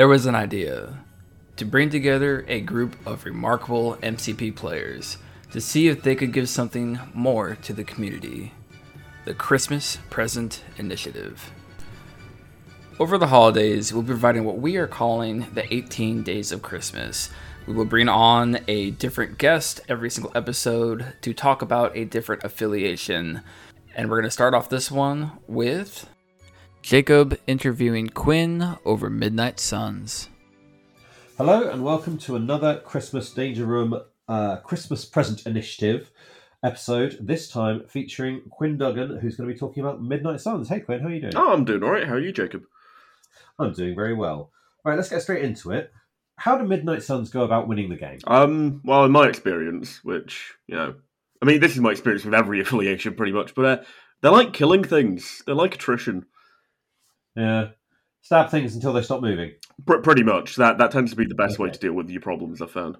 There was an idea to bring together a group of remarkable MCP players to see if they could give something more to the community. The Christmas Present Initiative. Over the holidays, we'll be providing what we are calling the 18 Days of Christmas. We will bring on a different guest every single episode to talk about a different affiliation. And we're going to start off this one with Jacob interviewing Quinn over Midnight Suns. Hello, and welcome to another Christmas Danger Room uh, Christmas Present Initiative episode. This time featuring Quinn Duggan, who's going to be talking about Midnight Suns. Hey, Quinn, how are you doing? Oh, I'm doing all right. How are you, Jacob? I'm doing very well. All right, let's get straight into it. How do Midnight Suns go about winning the game? Um, well, in my experience, which you know, I mean, this is my experience with every affiliation, pretty much. But uh, they like killing things. they're like attrition. Yeah, stab things until they stop moving. Pr- pretty much. That that tends to be the best way to deal with your problems. I've found.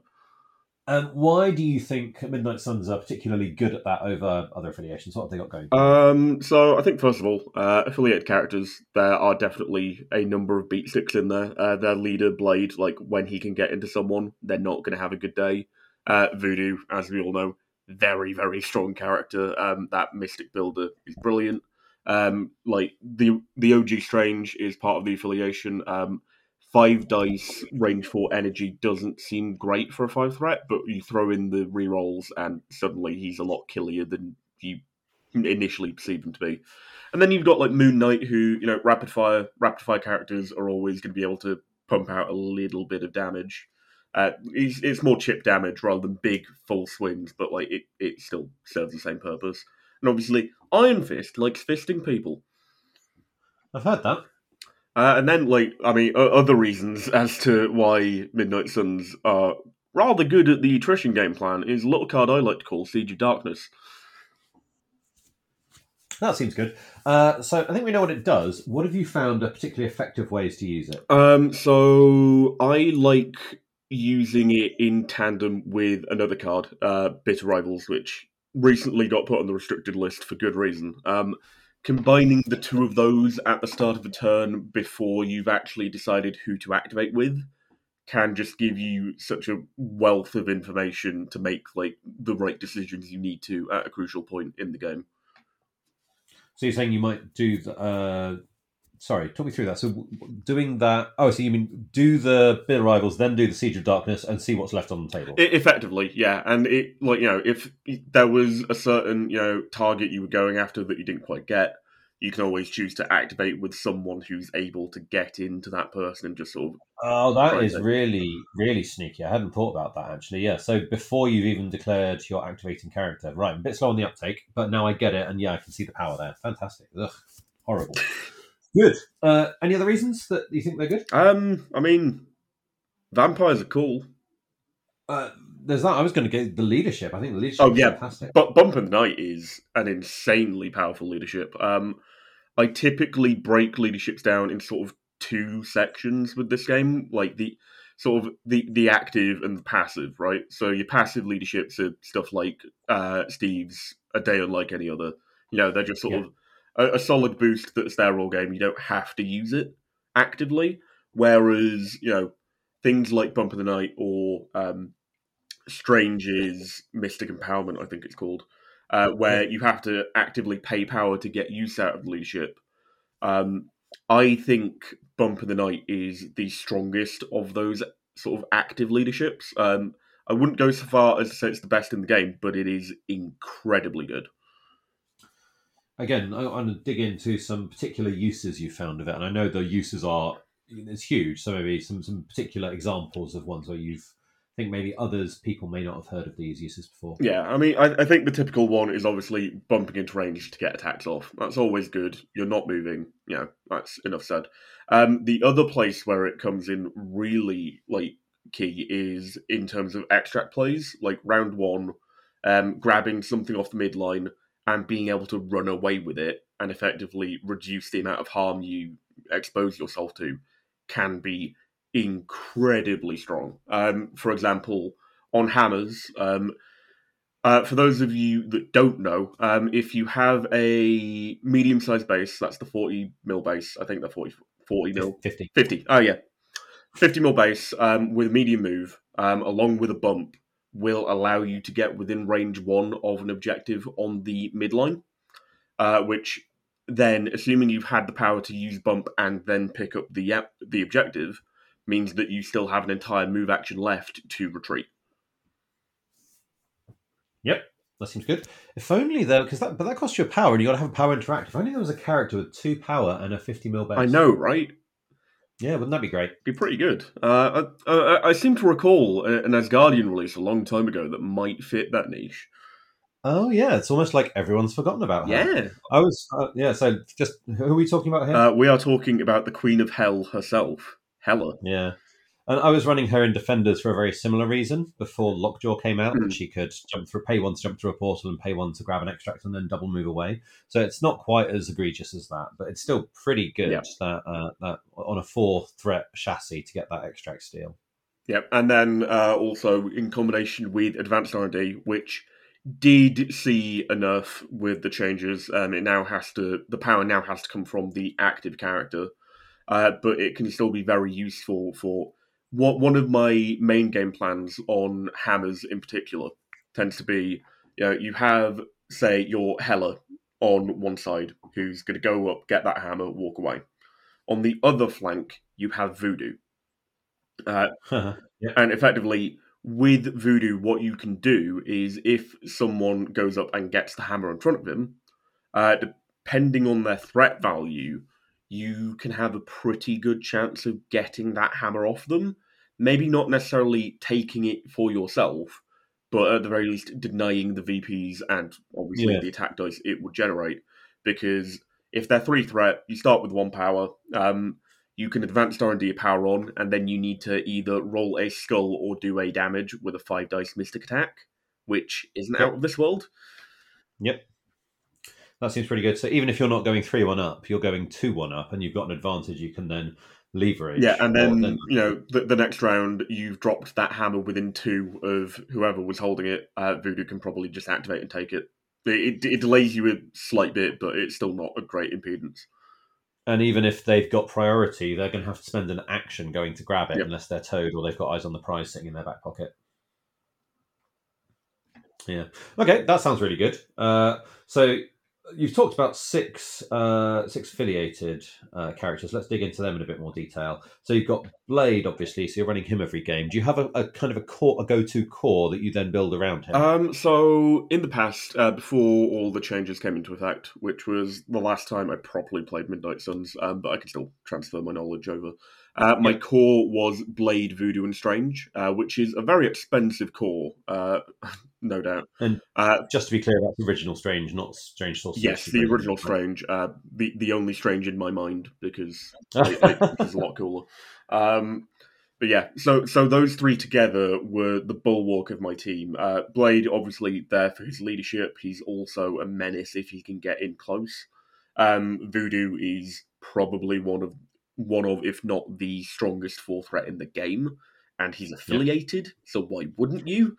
Um, why do you think Midnight Suns are particularly good at that over other affiliations? What have they got going? Um, so I think first of all, uh, affiliated characters. There are definitely a number of beat sticks in there. Uh, their leader Blade, like when he can get into someone, they're not going to have a good day. Uh, Voodoo, as we all know, very very strong character. Um, that Mystic builder is brilliant. Um, like the the OG Strange is part of the affiliation. Um, five dice range four energy doesn't seem great for a five threat, but you throw in the rerolls and suddenly he's a lot killier than you initially perceived him to be. And then you've got like Moon Knight, who you know rapid fire rapid fire characters are always going to be able to pump out a little bit of damage. Uh, it's, it's more chip damage rather than big full swings, but like it, it still serves the same purpose. And obviously, Iron Fist likes fisting people. I've heard that. Uh, and then, like, I mean, other reasons as to why Midnight Suns are rather good at the attrition game plan is a little card I like to call Siege of Darkness. That seems good. Uh, so I think we know what it does. What have you found are particularly effective ways to use it? Um, so I like using it in tandem with another card, uh, Bitter Rivals, which recently got put on the restricted list for good reason. Um, combining the two of those at the start of a turn before you've actually decided who to activate with can just give you such a wealth of information to make like the right decisions you need to at a crucial point in the game. So you're saying you might do the, uh, sorry, talk me through that. So doing that. Oh, so you mean do the bitter rivals, then do the siege of darkness, and see what's left on the table. It, effectively, yeah. And it like you know, if there was a certain you know target you were going after that you didn't quite get, you can always choose to activate with someone who's able to get into that person and just sort of. Oh, that is really really sneaky. I hadn't thought about that actually. Yeah. So before you've even declared your activating character, right? I'm a bit slow on the uptake, but now I get it, and yeah, I can see the power there. Fantastic. Ugh, horrible. Good. Uh, any other reasons that you think they're good? Um, I mean, vampires are cool. Uh, there's that. I was going to get the leadership. I think the leadership. Oh yeah, fantastic. But Bump of the Night is an insanely powerful leadership. Um, I typically break leaderships down in sort of two sections with this game, like the sort of the the active and the passive, right? So your passive leaderships are stuff like uh, Steve's A Day Unlike Any Other. You know, they're just sort Yeah. of a, a solid boost that's there all game. You don't have to use it actively. Whereas, you know, things like Bump of the Night or um, Strange's Mystic Empowerment, I think it's called, uh, where you have to actively pay power to get use out of the leadership. Um, I think Bump of the Night is the strongest of those sort of active leaderships. Um, I wouldn't go so far as to say it's the best in the game, but it is incredibly good. Again, I want to dig into some particular uses you found of it, and I know the uses are it's huge. So maybe some some particular examples of ones where you've I think maybe others people may not have heard of these uses before. Yeah, I mean, I, I think the typical one is obviously bumping into range to get attacks off. That's always good. You're not moving. You know, that's enough said. Um, the other place where it comes in really like key is in terms of extract plays, like round one, um, grabbing something off the midline and being able to run away with it and effectively reduce the amount of harm you expose yourself to can be incredibly strong. Um, for example, on hammers, um, uh, for those of you that don't know, um, if you have a medium sized base, that's the 40 mil base, I think they're 40, 40 mil. 50. 50. Oh, yeah. 50 mil base um, with medium move, um, along with a bump, will allow you to get within range one of an objective on the midline, uh, which then, assuming you've had the power to use bump and then pick up the the objective, means that you still have an entire move action left to retreat. Yep, that seems good. If only though, because that but that costs you a power, and you got to have a power interact. If only there was a character with two power and a fifty mil base. I know, right? Yeah, wouldn't that be great? Be pretty good. Uh, I, I, I, seem to recall an Asgardian release a long time ago that might fit that niche. Oh yeah, it's almost like everyone's forgotten about her. Yeah, I was. Uh, yeah, so just who are we talking about here? Uh, we are talking about the Queen of Hell herself, Hela. Yeah, and I was running her in Defenders for a very similar reason. Before Lockjaw came out, mm. that she could jump through, pay one to jump through a portal, and pay one to grab an extract, and then double move away. So it's not quite as egregious as that, but it's still pretty good. That uh, that on a four threat chassis to get that extract steal. Yep, and then uh, also in combination with Advanced R and D, which did see enough with the changes. Um, it now has to the power now has to come from the active character, uh, but it can still be very useful for what one of my main game plans on hammers in particular tends to be. You know, you have say your Hela on one side who's going to go up, get that hammer, walk away. On the other flank, you have Voodoo, uh, yeah. and effectively with voodoo, what you can do is if someone goes up and gets the hammer in front of him, uh, depending on their threat value, you can have a pretty good chance of getting that hammer off them. Maybe not necessarily taking it for yourself, but at the very least denying the VPs and obviously yeah. the attack dice it would generate. Because if they're three threat, you start with one power. Um, you can advance R&D power on, and then you need to either roll a skull or do a damage with a five dice mystic attack, which isn't yep. out of this world. Yep. That seems pretty good. So even if you're not going three one up, you're going two one up, and you've got an advantage. You can then leverage. Yeah, and then, then... you know the, the, next round you've dropped that hammer within two of whoever was holding it. Uh, Voodoo can probably just activate and take it. It, it. it delays you a slight bit, but it's still not a great impedance. And even if they've got priority, they're going to have to spend an action going to grab it yep. unless they're towed or they've got eyes on the prize sitting in their back pocket. Yeah. Okay, that sounds really good. Uh, so you've talked about six uh, six affiliated uh, characters. Let's dig into them in a bit more detail. So you've got Blade, obviously. So you're running him every game. Do you have a, a kind of a core, a go to core that you then build around him? Um, so in the past, uh, before all the changes came into effect, which was the last time I properly played Midnight Suns, um, but I can still transfer my knowledge over. Uh, my yep. core was Blade, Voodoo, and Strange, uh, which is a very expensive core, uh, no doubt. And uh, just to be clear, that's original Strange, not Strange Source. Yes, the original Strange, uh, the the only Strange in my mind because it's a lot cooler. Um, but yeah, so so those three together were the bulwark of my team. Uh, Blade, obviously, there for his leadership. He's also a menace if he can get in close. Um, Voodoo is probably one of one of, if not the strongest four threat in the game, and he's affiliated. Yep. So why wouldn't you?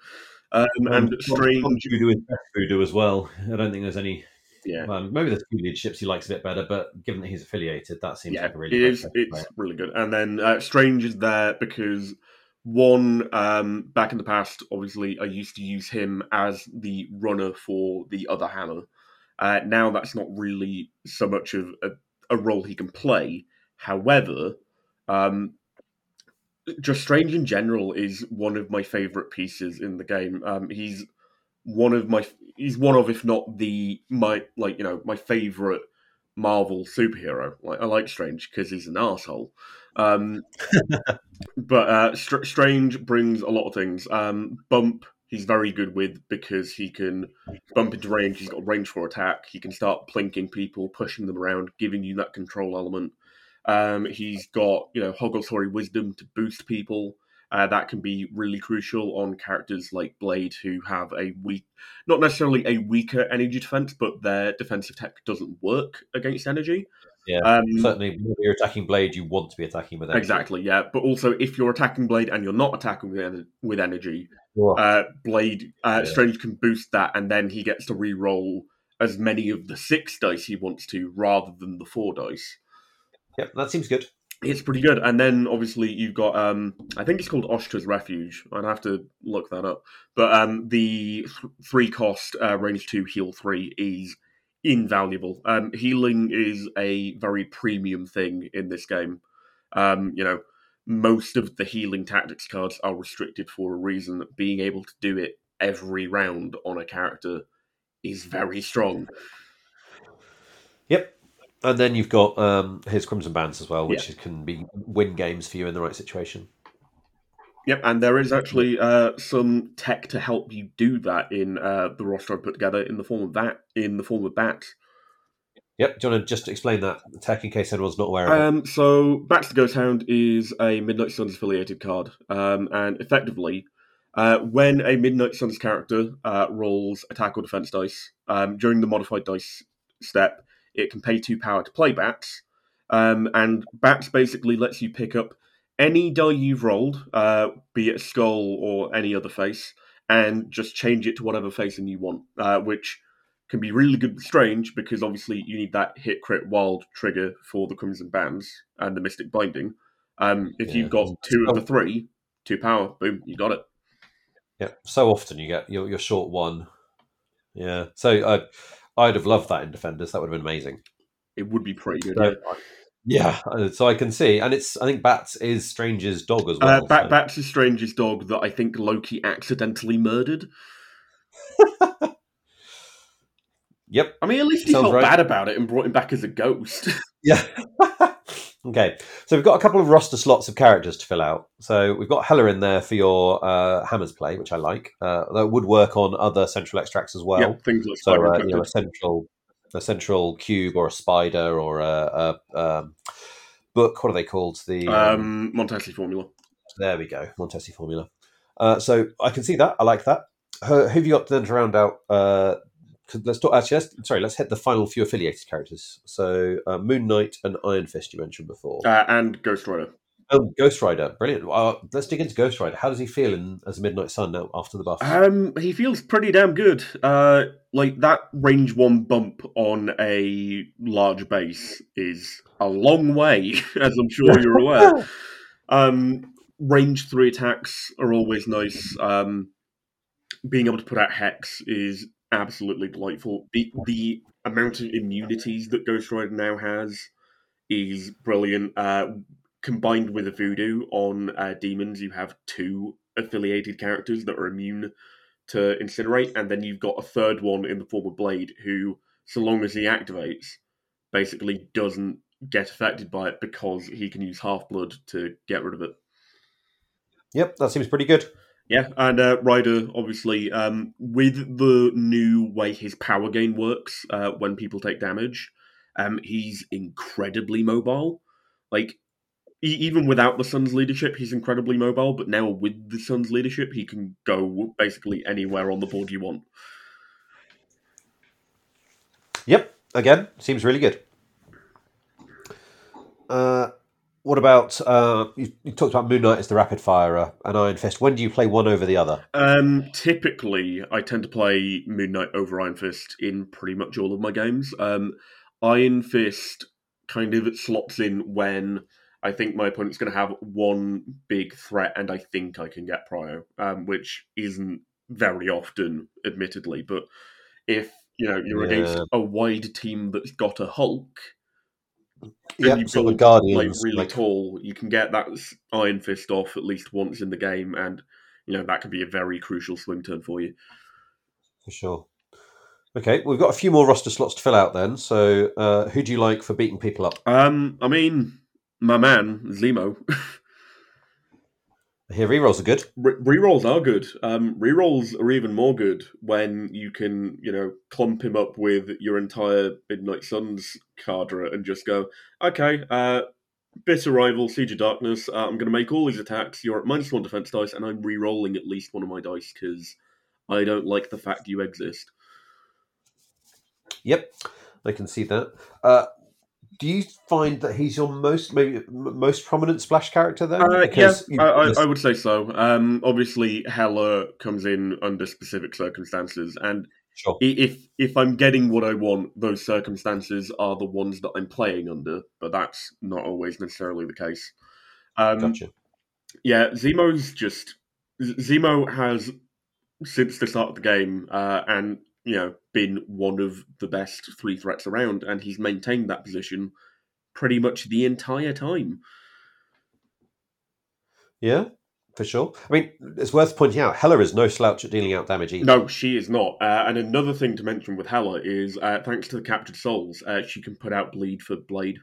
Um, and strange voodoo is voodoo as well. I don't think there's any. Yeah, um, maybe there's few leaderships he likes a bit better, but given that he's affiliated, that seems yeah, like a really. It is. It's player. really good. And then uh, Strange is there because one um, back in the past, obviously, I used to use him as the runner for the other hammer. Uh, now that's not really so much of a, a role he can play. However, um, just Strange in general is one of my favorite pieces in the game. Um, he's one of my he's one of if not the my like you know my favorite Marvel superhero. Like I like Strange because he's an asshole. Um, but uh, Str- Strange brings a lot of things. Um, bump he's very good with because he can bump into range. He's got range for attack. He can start plinking people, pushing them around, giving you that control element. Um, he's got you know Hoggleshory wisdom to boost people. Uh, that can be really crucial on characters like Blade, who have a weak, not necessarily a weaker energy defense, but their defensive tech doesn't work against energy. Yeah, um, certainly. When you're attacking Blade, you want to be attacking with energy. Exactly. Yeah, but also if you're attacking Blade and you're not attacking with, with energy, uh, Blade uh, yeah. Strange can boost that, and then he gets to re-roll as many of the six dice he wants to, rather than the four dice. Yep, that seems good. It's pretty good. And then obviously you've got um I think it's called Oshka's Refuge. I'd have to look that up. But um the th- three cost uh, range two heal three is invaluable. Um healing is a very premium thing in this game. Um, you know, most of the healing tactics cards are restricted for a reason. Being able to do it every round on a character is very strong. Yep. And then you've got um, his Crimson Bands as well, which yeah. can be win games for you in the right situation. Yep, and there is actually uh, some tech to help you do that in uh, the roster I've put together in the form of that in the form of bats. Yep. Do you want to just explain that tech in case anyone's not aware of um, it? So, Bats the Ghost Hound is a Midnight Suns affiliated card, um, and effectively, uh, when a Midnight Suns character uh, rolls attack or defense dice um, during the modified dice step, it can pay two power to play bats, um, and bats basically lets you pick up any die you've rolled, uh, be it a skull or any other face, and just change it to whatever facing you want, uh, which can be really good strange because obviously you need that hit crit wild trigger for the Crimson Bands and the Mystic Binding. Um, if yeah. you've got two of the three, two power, boom, you got it. Yeah, so often you get your, your short one. Yeah, so uh, I'd have loved that in Defenders. That would have been amazing. It would be pretty good. So, yeah. uh, so I can see, and it's I think Bats is Strange's dog as well. Uh, Bat- so. Bats is Strange's dog that I think Loki accidentally murdered. yep. I mean, at least he Sounds felt right. bad about it and brought him back as a ghost. yeah. Okay, so we've got a couple of roster slots of characters to fill out. So we've got Hela in there for your uh, hammers play, which I like. Uh, that would work on other central extracts as well. Yeah, things like so uh, you know, a central, a central cube or a spider or a, a um, book. What are they called? The um, Montesi formula. There we go, Montesi formula. Uh, so I can see that. I like that. Who, who have you got then to round out uh, let's talk. Actually, let's, sorry. Let's hit the final few affiliated characters. So, uh, Moon Knight and Iron Fist you mentioned before, uh, and Ghost Rider. Oh, Ghost Rider, brilliant. Uh, let's dig into Ghost Rider. How does he feel in, as a Midnight Sun now after the buff? Um, he feels pretty damn good. Uh, like that range one bump on a large base is a long way, as I'm sure you're aware. um, range three attacks are always nice. Um, being able to put out hex is absolutely delightful. The, the amount of immunities that Ghost Rider now has is brilliant. Uh, combined with a voodoo on uh, demons, you have two affiliated characters that are immune to incinerate, and then you've got a third one in the form of Blade, who, so long as he activates, basically doesn't get affected by it because he can use half blood to get rid of it. Yep, that seems pretty good. Yeah, and uh, Rider, obviously, um, with the new way his power gain works uh, when people take damage, um, he's incredibly mobile. Like, he, even without the Sun's leadership, he's incredibly mobile, but now with the Sun's leadership, he can go basically anywhere on the board you want. Yep, again, seems really good. Uh, what about uh, you, you, talked about Moon Knight as the rapid firer and Iron Fist? When do you play one over the other? Um, typically, I tend to play Moon Knight over Iron Fist in pretty much all of my games. Um, Iron Fist kind of slots in when I think my opponent's going to have one big threat, and I think I can get Prio, um, which isn't very often, admittedly. But if you know you're yeah. against a wide team that's got a Hulk yeah, you so the Guardians like really like... tall, you can get that Iron Fist off at least once in the game, and you know that can be a very crucial swing turn for you. For sure. Okay, we've got a few more roster slots to fill out then. So, uh, who do you like for beating people up? Um, I mean, my man Zemo. Here, rerolls are good. Re- rerolls are good. Um, rerolls are even more good when you can, you know, clump him up with your entire Midnight Suns cadre and just go, okay, uh, bitter rival, Siege of Darkness. Uh, I'm going to make all these attacks. You're at minus one defense dice, and I'm re-rolling at least one of my dice because I don't like the fact you exist. Yep, I can see that. Uh, do you find that he's your most maybe most prominent splash character then? Uh, yeah, I, I, I, would say so. Um, obviously, Hela comes in under specific circumstances, and Sure. If if I'm getting what I want, those circumstances are the ones that I'm playing under, but that's not always necessarily the case. Um, Gotcha. yeah, Zemo's just Zemo has since the start of the game, uh, and you know, been one of the best three threats around, and he's maintained that position pretty much the entire time. Yeah, for sure. I mean, it's worth pointing out Hela is no slouch at dealing out damage either. No, she is not. Uh, and another thing to mention with Hela is, uh, thanks to the captured souls, uh, she can put out bleed for Blade.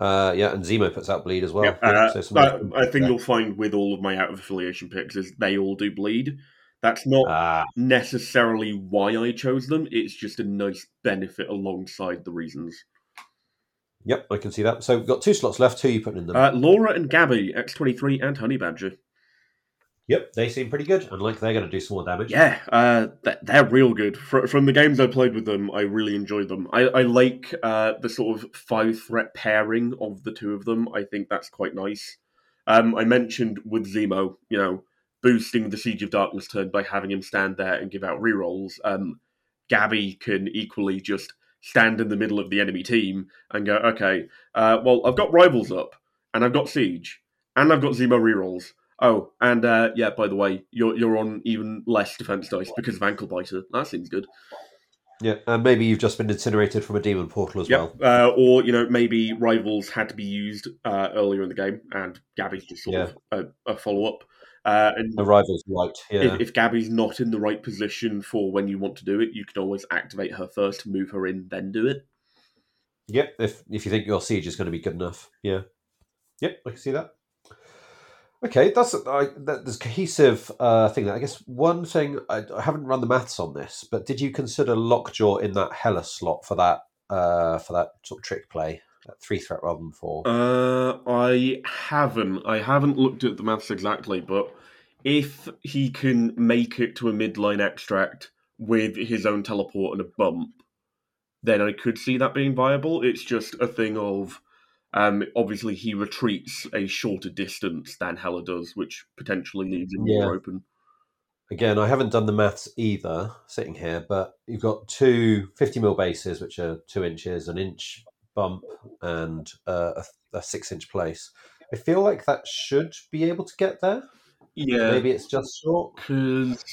Uh, yeah, and Zemo puts out bleed as well. Yeah, Yeah, uh, so I think yeah. you'll find with all of my out of affiliation picks is they all do bleed. That's not Ah, necessarily why I chose them. It's just a nice benefit alongside the reasons. yep, I can see that. So we've got two slots left. Who are you putting in them? Uh, Laura and Gabby, X23 and Honey Badger. yep, they seem pretty good, and like they're going to do some more damage. Yeah, uh, they're real good. From the games I played with them, I really enjoyed them. I, I like uh, the sort of five threat pairing of the two of them. I think that's quite nice. Um, I mentioned with Zemo, you know, boosting the Siege of Darkness turn by having him stand there and give out rerolls. Um, Gabby can equally just stand in the middle of the enemy team and go, okay, uh, well, I've got rivals up, and I've got Siege, and I've got Zemo rerolls. Oh, and uh, yeah, by the way, you're you're on even less defense dice because of ankle biter. That seems good. yeah, and maybe you've just been incinerated from a demon portal as well. Yep. Uh, or you know maybe rivals had to be used uh, earlier in the game, and Gabby's just sort of a, a follow up. Uh, and The rivals right. Yeah, if, if Gabby's not in the right position for when you want to do it, you can always activate her first, move her in, then do it. Yep, if if you think your siege is going to be good enough, yeah, yep, I can see that. Okay, that's I, that, there's cohesive uh, thing. There. I guess one thing I, I haven't run the maths on this, but did you consider Lockjaw in that Hela slot for that uh, for that sort of trick play, that three threat rather than four? Uh, I haven't. I haven't looked at the maths exactly, but if he can make it to a midline extract with his own teleport and a bump, then I could see that being viable. It's just a thing of, um, obviously he retreats a shorter distance than Hela does, which potentially leaves him Yeah. more open. Again, I haven't done the maths either, sitting here, but you've got two 50 mil bases, which are two inches, an inch bump, and uh, a, a six inch place. I feel like that should be able to get there. Yeah, Maybe it's just short.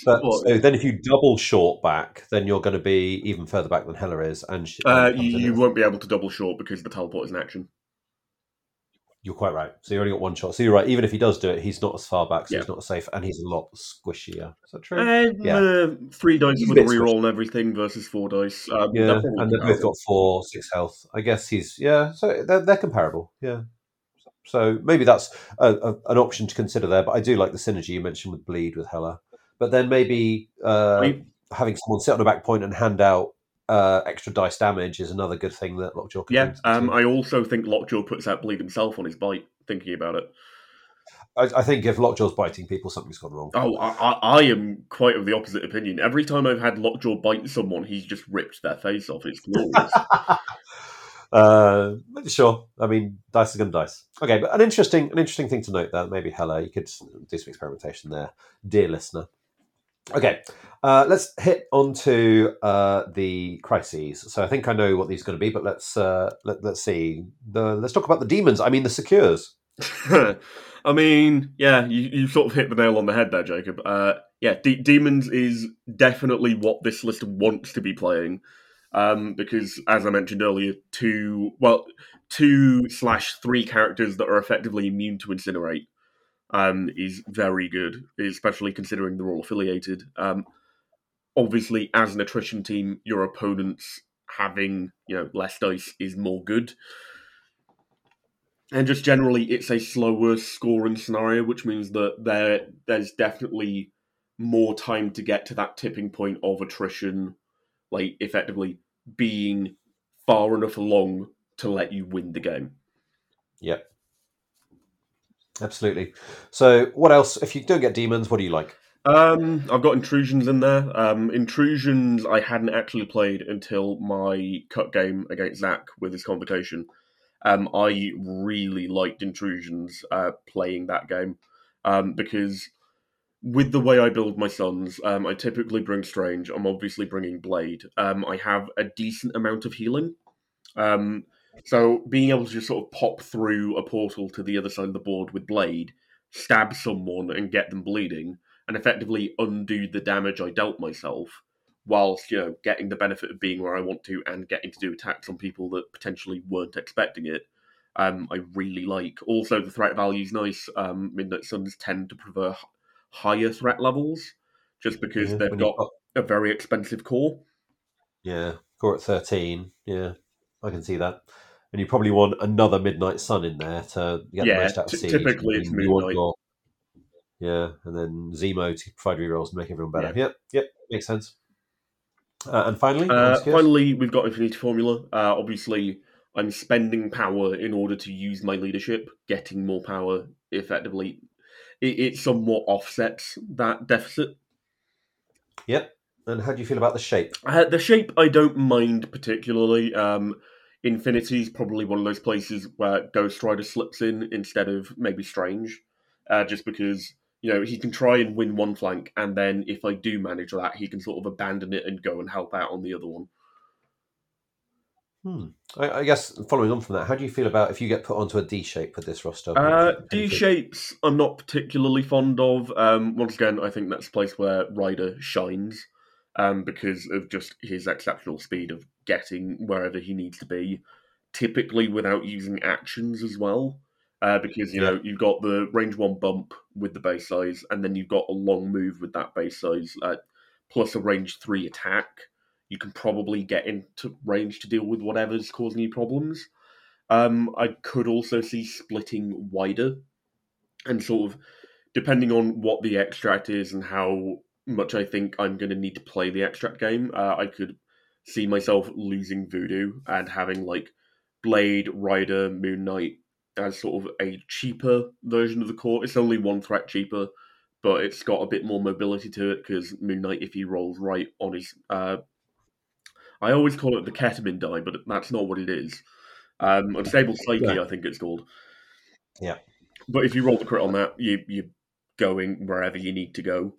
But so then, if you double short back, then you're going to be even further back than Hela is, and she, uh, you, won't be able to double short because the teleport is in action. You're quite right. So you only got one shot. So you're right. Even if he does do it, he's not as far back, so Yeah. he's not as safe, and he's a lot squishier. Is that true? Uh, Yeah. uh, three dice He's with a reroll and everything versus four dice. Um, yeah, and they've both got four, six health. I guess he's yeah. So they're, they're comparable. Yeah. So maybe that's a, a, an option to consider there. But I do like the synergy you mentioned with bleed with Hela. But then maybe uh, I- having someone sit on a back point and hand out uh, extra dice damage is another good thing that Lockjaw can do. Yeah, bring um. I also think Lockjaw puts out bleed himself on his bite. Thinking about it, I, I think if Lockjaw's biting people, something's gone wrong. oh, I, I, I am quite of the opposite opinion. Every time I've had Lockjaw bite someone, he's just ripped their face off. It's glorious. uh, sure. I mean, dice is going to dice. Okay, but an interesting, an interesting thing to note there. Maybe Hela, you could do some experimentation there, dear listener. Okay, uh, let's hit onto uh, the crises. So I think I know what these are going to be, but let's uh, let, let's see. The, let's talk about the demons. I mean, the secures. I mean, yeah, you, you sort of hit the nail on the head there, Jacob. Uh, yeah, De- Demons is definitely what this list wants to be playing. Um, because, as I mentioned earlier, two, well, two slash three characters that are effectively immune to Incinerate um, is very good, especially considering they're all affiliated. Um, obviously, as an attrition team, your opponents having, you know, less dice is more good. And just generally, it's a slower scoring scenario, which means that there there's definitely more time to get to that tipping point of attrition, like effectively being far enough along to let you win the game. Yep. Absolutely. So, what else? If you don't get demons, what do you like? Um, I've got intrusions in there. Um, intrusions I hadn't actually played until my cut game against Zach with his convocation. Um, I really liked intrusions uh, playing that game um, because with the way I build my Suns, um, I typically bring Strange. I'm obviously bringing Blade. Um, I have a decent amount of healing. Um, so being able to just sort of pop through a portal to the other side of the board with Blade, stab someone and get them bleeding, and effectively undo the damage I dealt myself, whilst you know getting the benefit of being where I want to and getting to do attacks on people that potentially weren't expecting it. Um, I really like. Also, the threat value is nice. Um, Midnight Suns tend to prefer higher threat levels, just because Yeah, they've you've got a very expensive core. Yeah, core at 13. Yeah, I can see that. And you probably want another Midnight Sun in there to get Yeah, the most out of Siege. typically it's want your- yeah, and then Zemo to provide rerolls and make everyone better. Yep, yep, makes sense. Uh, and finally, Uh, finally, we've got Infinity Formula. Uh, obviously, I'm spending power in order to use my leadership. Getting more power effectively, it, it somewhat offsets that deficit. Yep. And how do you feel about the shape? Uh, the shape I don't mind particularly. Um, is probably one of those places where Ghost Rider slips in instead of maybe Strange, uh, just because you know he can try and win one flank, and then if I do manage that, he can sort of abandon it and go and help out on the other one. Hmm. I, I guess following on from that, how do you feel about if you get put onto a D shape with this roster? Uh, D shapes I'm not particularly fond of. Um, once again, I think that's a place where Rider shines um, because of just his exceptional speed of getting wherever he needs to be, typically without using actions as well. Uh, because you know you've got the range one bump with the base size, and then you've got a long move with that base size, uh, plus a range three attack. You can probably get into range to deal with whatever's causing you problems. Um, I could also see splitting wider and sort of depending on what the extract is and how much I think I'm going to need to play the extract game, uh, I could see myself losing Voodoo and having like Blade, Rider, Moon Knight as sort of a cheaper version of the core. It's only one threat cheaper, but it's got a bit more mobility to it because Moon Knight, if he rolls right on his. Uh, I always call it the ketamine die, but that's not what it is. Um, Unstable Psyche, Yeah. I think it's called. Yeah. But if you roll the crit on that, you, you're going wherever you need to go.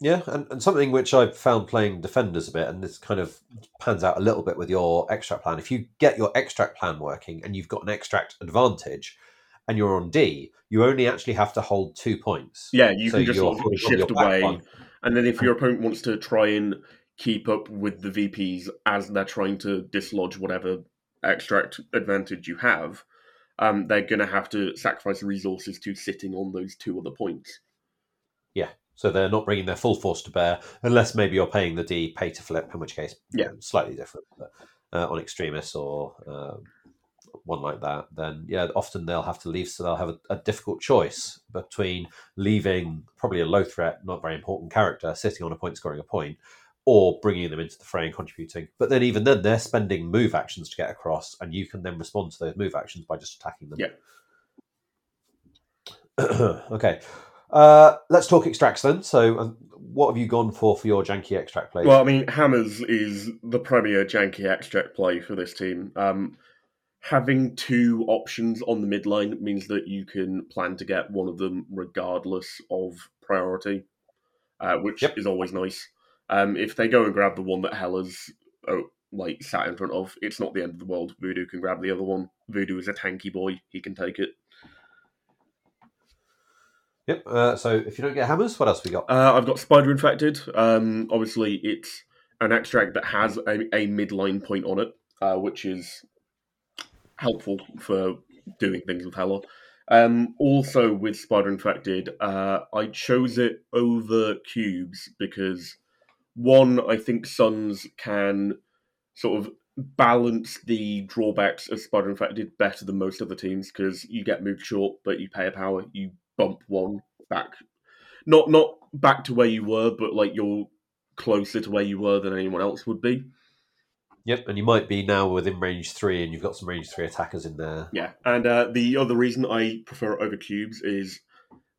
Yeah, and, and something which I've found playing Defenders a bit, and this kind of pans out a little bit with your extract plan. If you get your extract plan working and you've got an extract advantage and you're on D, you only actually have to hold two points. Yeah, you So can just sort of holding on your shift away. one. And then if your opponent wants to try and keep up with the VPs as they're trying to dislodge whatever extract advantage you have, um, they're going to have to sacrifice resources to sitting on those two other points. Yeah, so they're not bringing their full force to bear, unless maybe you're paying the D pay to flip, in which case, Yeah. slightly different. But uh, on Extremis or um, one like that, then yeah, often they'll have to leave, so they'll have a, a difficult choice between leaving probably a low threat, not very important character sitting on a point, scoring a point, or bringing them into the fray and contributing. But then even then, they're spending move actions to get across, and you can then respond to those move actions by just attacking them. Yeah. okay. Uh, let's talk extracts then. So, um, what have you gone for for your janky extract play? Well, I mean, Hammers is the premier janky extract play for this team. Um, having two options on the midline means that you can plan to get one of them regardless of priority, uh, which Yep. is always nice. Um, if they go and grab the one that Hela's oh, like sat in front of, it's not the end of the world. Voodoo can grab the other one. Voodoo is a tanky boy; he can take it. yep. Uh, so, if you don't get hammers, what else we got? Uh, I've got Spider Infected. Um, obviously, it's an extract that has a, a midline point on it, uh, which is helpful for doing things with Hela. Um, also, with Spider Infected, uh, I chose it over Cubes because, one, I think Suns can sort of balance the drawbacks of Spider In fact, Infected better than most other teams because you get moved short, but you pay a power, you bump one back not not back to where you were, but like you're closer to where you were than anyone else would be. Yep. And you might be now within range three, and you've got some range three attackers in there. Yeah, and uh, the other reason I prefer it over cubes is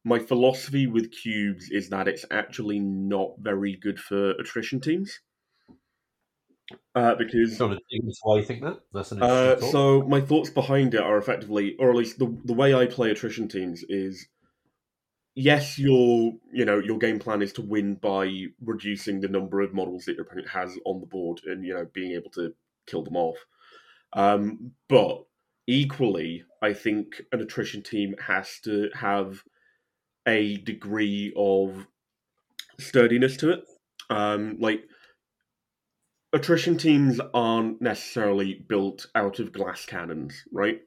my philosophy with cubes is that it's actually not very good for attrition teams. Uh, because Do you want to dig into why you think that? That's an Uh, so my thoughts behind it are effectively, or at least the the way I play attrition teams is, yes, your you know your game plan is to win by reducing the number of models that your opponent has on the board and you know being able to kill them off. Um, but equally, I think an attrition team has to have a degree of sturdiness to it. Um, like attrition teams aren't necessarily built out of glass cannons, right?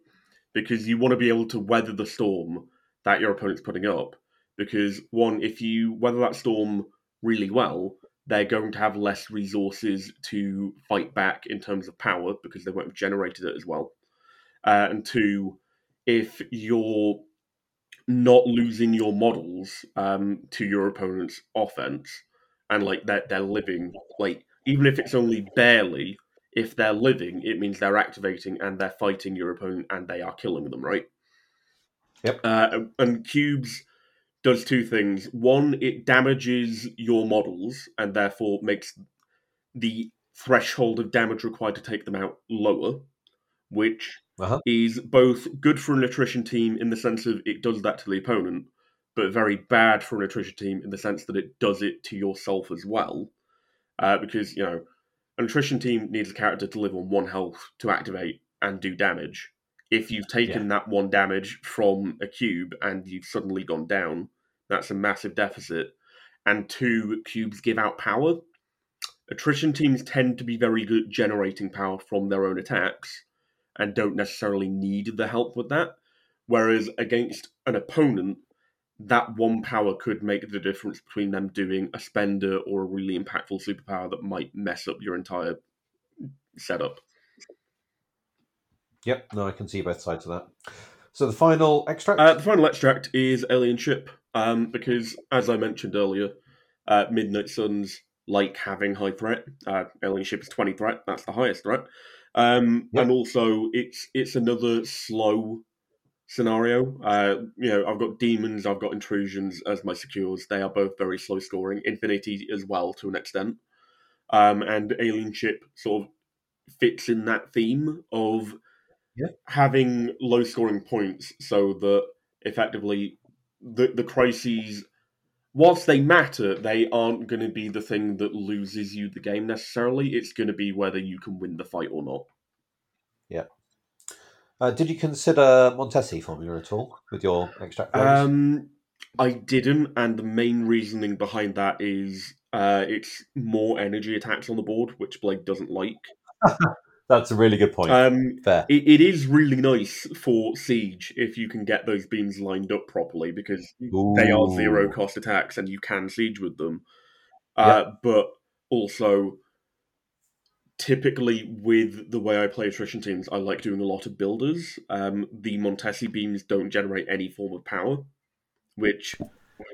Because you want to be able to weather the storm that your opponent's putting up. Because one, if you weather that storm really well, they're going to have less resources to fight back in terms of power because they won't have generated it as well. Uh, and two, if you're not losing your models um, to your opponent's offense and like they're, they're living like even if it's only barely if they're living it means they're activating and they're fighting your opponent and they are killing them right Yep. uh, and cubes does two things one it damages your models and therefore makes the threshold of damage required to take them out lower which Uh-huh. is both good for an attrition team in the sense of it does that to the opponent, but very bad for an attrition team in the sense that it does it to yourself as well. Uh, because, you know, an attrition team needs a character to live on one health to activate and do damage. If you've taken that one damage from a cube and you've suddenly gone down, that's a massive deficit. And two, cubes give out power. Attrition teams tend to be very good at generating power from their own attacks and don't necessarily need the help with that. Whereas against an opponent, that one power could make the difference between them doing a spender or a really impactful superpower that might mess up your entire setup. Yep. No, I can see both sides of that. So the final extract. Uh, the final extract is Alien Ship, um, because as I mentioned earlier, uh, Midnight Suns like having high threat. Uh, Alien Ship is twenty threat; that's the highest threat. Um, Yep. And also, it's it's another slow scenario. Uh, you know, I've got demons, I've got intrusions as my secures. They are both very slow scoring. Infinity as well to an extent. Um, and Alien Ship sort of fits in that theme of Yeah. having low scoring points so that effectively the the crises whilst they matter they aren't going to be the thing that loses you the game necessarily it's going to be whether you can win the fight or not Yeah. Uh, did you consider Montesi formula at all with your extract? um i didn't and the main reasoning behind that is uh it's more energy attacks on the board which blade doesn't like That's a really good point. um Fair. it, it is really nice for siege if you can get those beams lined up properly because they are zero cost attacks and you can siege with them. Uh, But also, typically with the way I play attrition teams, I like doing a lot of builders. Um, the Montesi beams don't generate any form of power, which,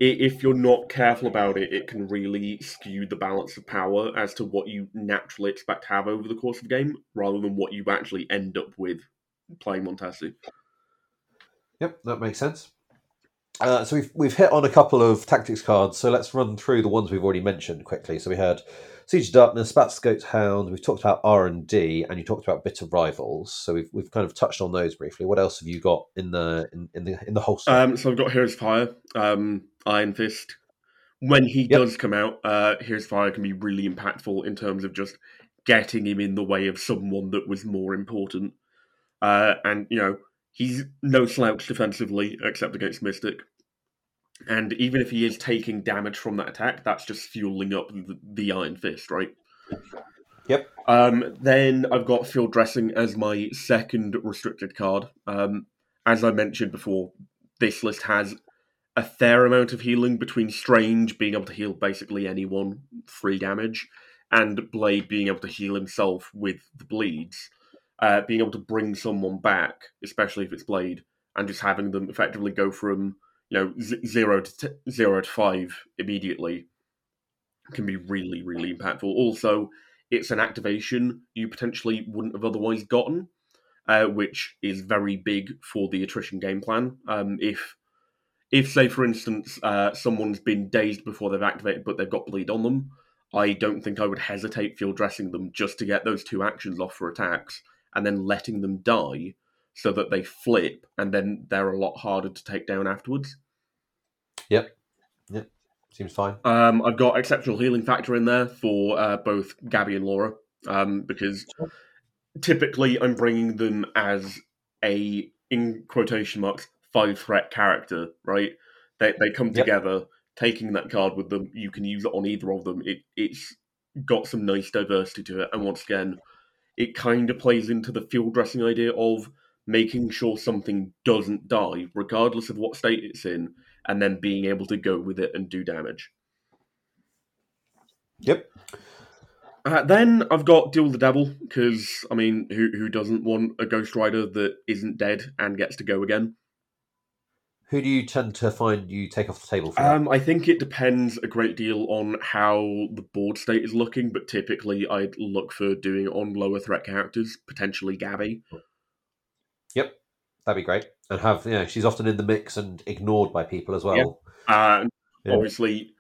if you're not careful about it, it can really skew the balance of power as to what you naturally expect to have over the course of the game, rather than what you actually end up with playing Montesi. Yep, that makes sense. Uh, so we've we've hit on a couple of tactics cards. So let's run through the ones we've already mentioned quickly. So we had Siege of Darkness, Bats Ghost Hound. We've talked about R and D, and you talked about Bitter Rivals. So we've we've kind of touched on those briefly. What else have you got in the in, in the in the holster? Um, so I've got Here's Fire, um, Iron Fist. When he Yep. does come out, uh, Here's Fire can be really impactful in terms of just getting him in the way of someone that was more important. Uh, and, you know, he's no slouch defensively, except against Mystic. And even if he is taking damage from that attack, that's just fueling up the, the Iron Fist, right? Yep. Um, then I've got Field Dressing as my second restricted card. Um, as I mentioned before, this list has a fair amount of healing between Strange being able to heal basically anyone, three damage, and Blade being able to heal himself with the bleeds. Uh, being able to bring someone back, especially if it's Blade, and just having them effectively go from you know z- zero to t- zero to five immediately can be really really impactful. Also, it's an activation you potentially wouldn't have otherwise gotten, uh, which is very big for the attrition game plan. Um, if if say for instance uh, someone's been dazed before they've activated but they've got bleed on them, I don't think I would hesitate field dressing them just to get those two actions off for attacks and then letting them die so that they flip and then they're a lot harder to take down afterwards. Yep. Yep. Seems fine. Um, I've got exceptional healing factor in there for uh, both Gabby and Laura um, because typically I'm bringing them as a in quotation marks five threat character, right? They they come Yep. together, taking that card with them. You can use it on either of them. It it's got some nice diversity to it, and once again, it kind of plays into the field dressing idea of making sure something doesn't die, regardless of what state it's in, and then being able to go with it and do damage. Yep. Uh, then I've got Deal with the Devil because I mean, who who doesn't want a Ghost Rider that isn't dead and gets to go again? Who do you tend to find you take off the table for? Um, I think it depends a great deal on how the board state is looking, but typically I'd look for doing it on lower threat characters, potentially Gabby. Yep. That'd be great. And have, you know, she's often in the mix and ignored by people as well. Uh, Yeah. Obviously,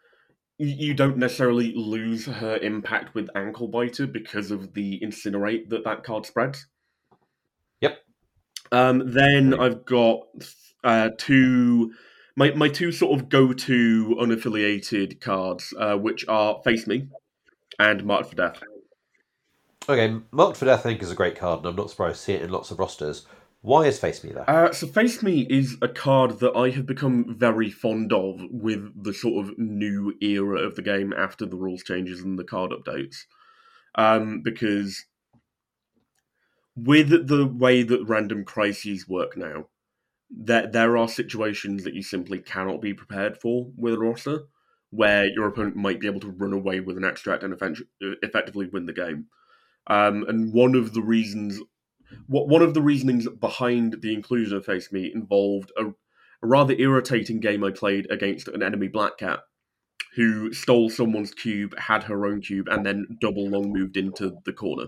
you you don't necessarily lose her impact with Ankle Biter because of the Incinerate that that card spreads. Yep. Um, then I've got uh, two, my, my two sort of go to unaffiliated cards, uh, which are Face Me and Marked for Death. Okay, Marked for Death, I think, is a great card, and I'm not surprised to see it in lots of rosters. Why is Face Me there? Uh, so Face Me is a card that I have become very fond of with the sort of new era of the game after the rules changes and the card updates. Um, because with the way that random crises work now, there, there are situations that you simply cannot be prepared for with a roster where your opponent might be able to run away with an extract and effect- effectively win the game. Um, and one of the reasons what one of the reasonings behind the inclusion of Face Me involved a, a rather irritating game I played against an enemy Black Cat, who stole someone's cube, had her own cube, and then double long moved into the corner.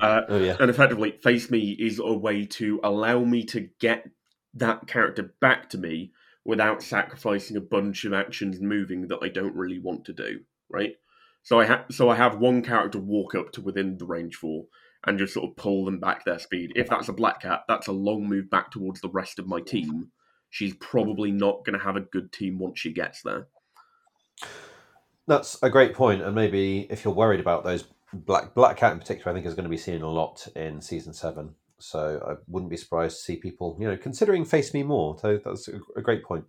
Uh, oh, yeah. and effectively, Face Me is a way to allow me to get that character back to me without sacrificing a bunch of actions moving that I don't really want to do. Right. So I have so I have one character walk up to within the range for and just sort of pull them back their speed. If that's a black cat, that's a long move back towards the rest of my team. She's probably not going to have a good team once she gets there. That's a great point, and maybe if you're worried about those black black cat in particular, I think is going to be seen a lot in season seven. So I wouldn't be surprised to see people, you know, considering face me more. So that's a, great point.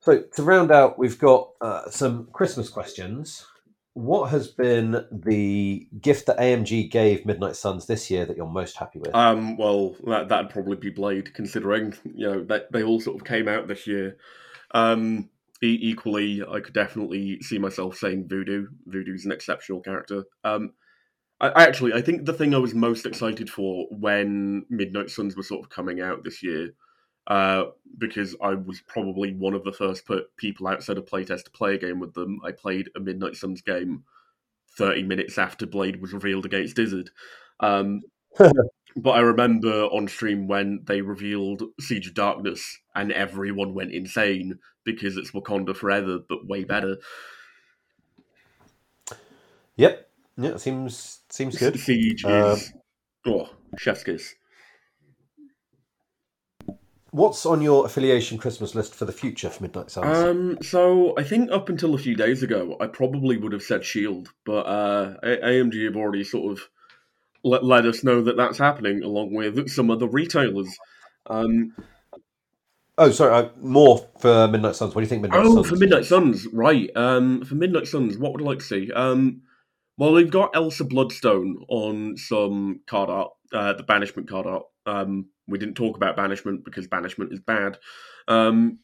So to round out, we've got uh, some Christmas questions. What has been the gift that AMG gave Midnight Suns this year that you're most happy with? Um, well, that that'd probably be Blade, considering you know that they all sort of came out this year. Um, equally, I could definitely see myself saying Voodoo. Voodoo's an exceptional character. Um, I, actually, I think the thing I was most excited for when Midnight Suns were sort of coming out this year, uh, because I was probably one of the first people outside of playtest to play a game with them. I played a Midnight Suns game thirty minutes after Blade was revealed against Izzard. Um, but I remember on stream when they revealed Siege of Darkness and everyone went insane because it's Wakanda Forever, but way better. Yep. Yeah, seems seems good. Siege Um, is oh chef's kiss. What's on your affiliation Christmas list for the future for Midnight Suns? Um, so I think up until a few days ago, I probably would have said Shield, but uh, AMG have already sort of let, let us know that that's happening, along with some other retailers. Um, oh, sorry, uh, more for Midnight Suns. What do you think Midnight oh, Suns? for Midnight Suns, right? Um, for Midnight Suns, what would I like to see? Um, well, we've got Elsa Bloodstone on some card art, uh, the Banishment card art. Um, we didn't talk about Banishment because Banishment is bad. Um,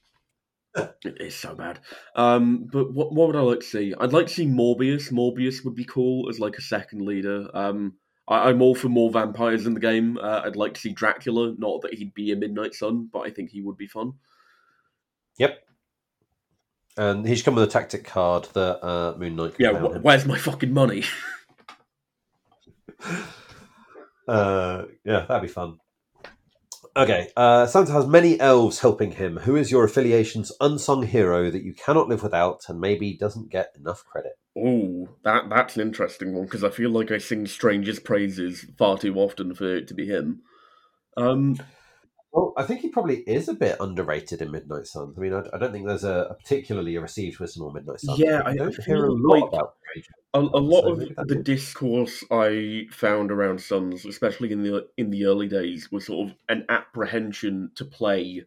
it is so bad. Um, but what what would I like to see? I'd like to see Morbius. Morbius would be cool as like a second leader. Um, I, I'm all for more vampires in the game. Uh, I'd like to see Dracula. Not that he'd be a Midnight Sun, but I think he would be fun. Yep. And he should come with a tactic card that uh, Moon Knight Yeah, wh- where's my fucking money? Uh, yeah, that'd be fun. Okay, uh, Santa has many elves helping him. Who is your affiliation's unsung hero that you cannot live without and maybe doesn't get enough credit? Oh, that that's an interesting one because I feel like I sing Strange's praises far too often for it to be him. Um, Well, I think he probably is a bit underrated in Midnight Sun. I mean, I, I don't think there's a, a particularly received Wisdom or Midnight Sun. Yeah, I I don't hear a lot like about A, a lot So of the is- discourse I found around Suns, especially in the in the early days, was sort of an apprehension to play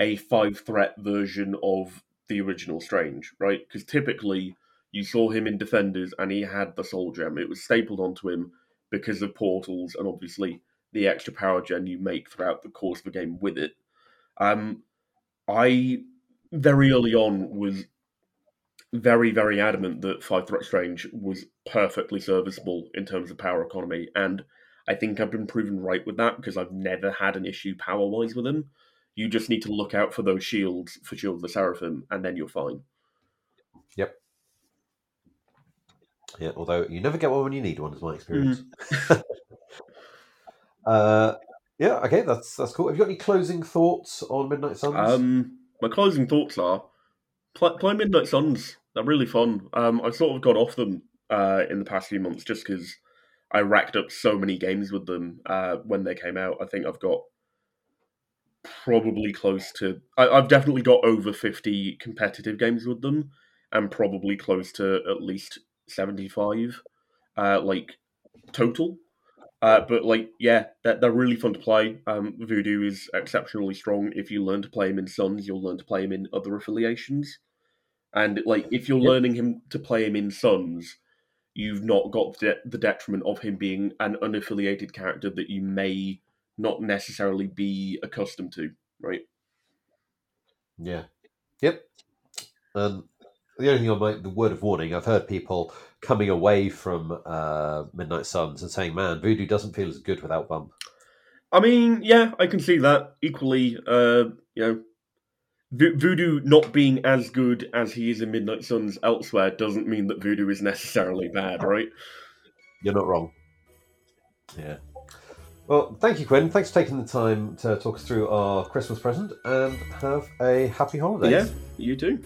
a five threat version of the original Strange, right? Because typically you saw him in Defenders and he had the Soul Gem. It was stapled onto him because of portals and obviously the extra power gen you make throughout the course of the game with it. Um, I very early on was very, very adamant that Five Threat Strange was perfectly serviceable in terms of power economy, and I think I've been proven right with that because I've never had an issue power wise with him. You just need to look out for those shields for Shield of the Seraphim, and then you're fine. Yeah, although you never get one when you need one, is my experience. Mm-hmm. uh, yeah, okay, that's that's cool. Have you got any closing thoughts on Midnight Suns? Um, my closing thoughts are play, play Midnight Suns. They're really fun. Um, I've sort of got off them uh, in the past few months just because I racked up so many games with them uh, when they came out. I think I've got probably close to. I, I've definitely got over fifty competitive games with them, and probably close to at least seventy-five, uh, like total. Uh, but like, yeah, they're, they're really fun to play. Um, Voodoo is exceptionally strong. If you learn to play him in Suns, you'll learn to play him in other affiliations. And like, if you're Yep. learning him to play him in Suns, you've not got the, the detriment of him being an unaffiliated character that you may not necessarily be accustomed to, right? Yeah. Yep. Um, the only thing on my the word of warning, I've heard people coming away from uh, Midnight Suns and saying, "Man, Voodoo doesn't feel as good without Bump." I mean, yeah, I can see that. Equally, uh, you know, Vo- Voodoo not being as good as he is in Midnight Suns elsewhere doesn't mean that Voodoo is necessarily bad, right? You're not wrong. Yeah. Well, thank you, Quinn. Thanks for taking the time to talk us through our Christmas present, and have a happy holiday. Yeah, you too.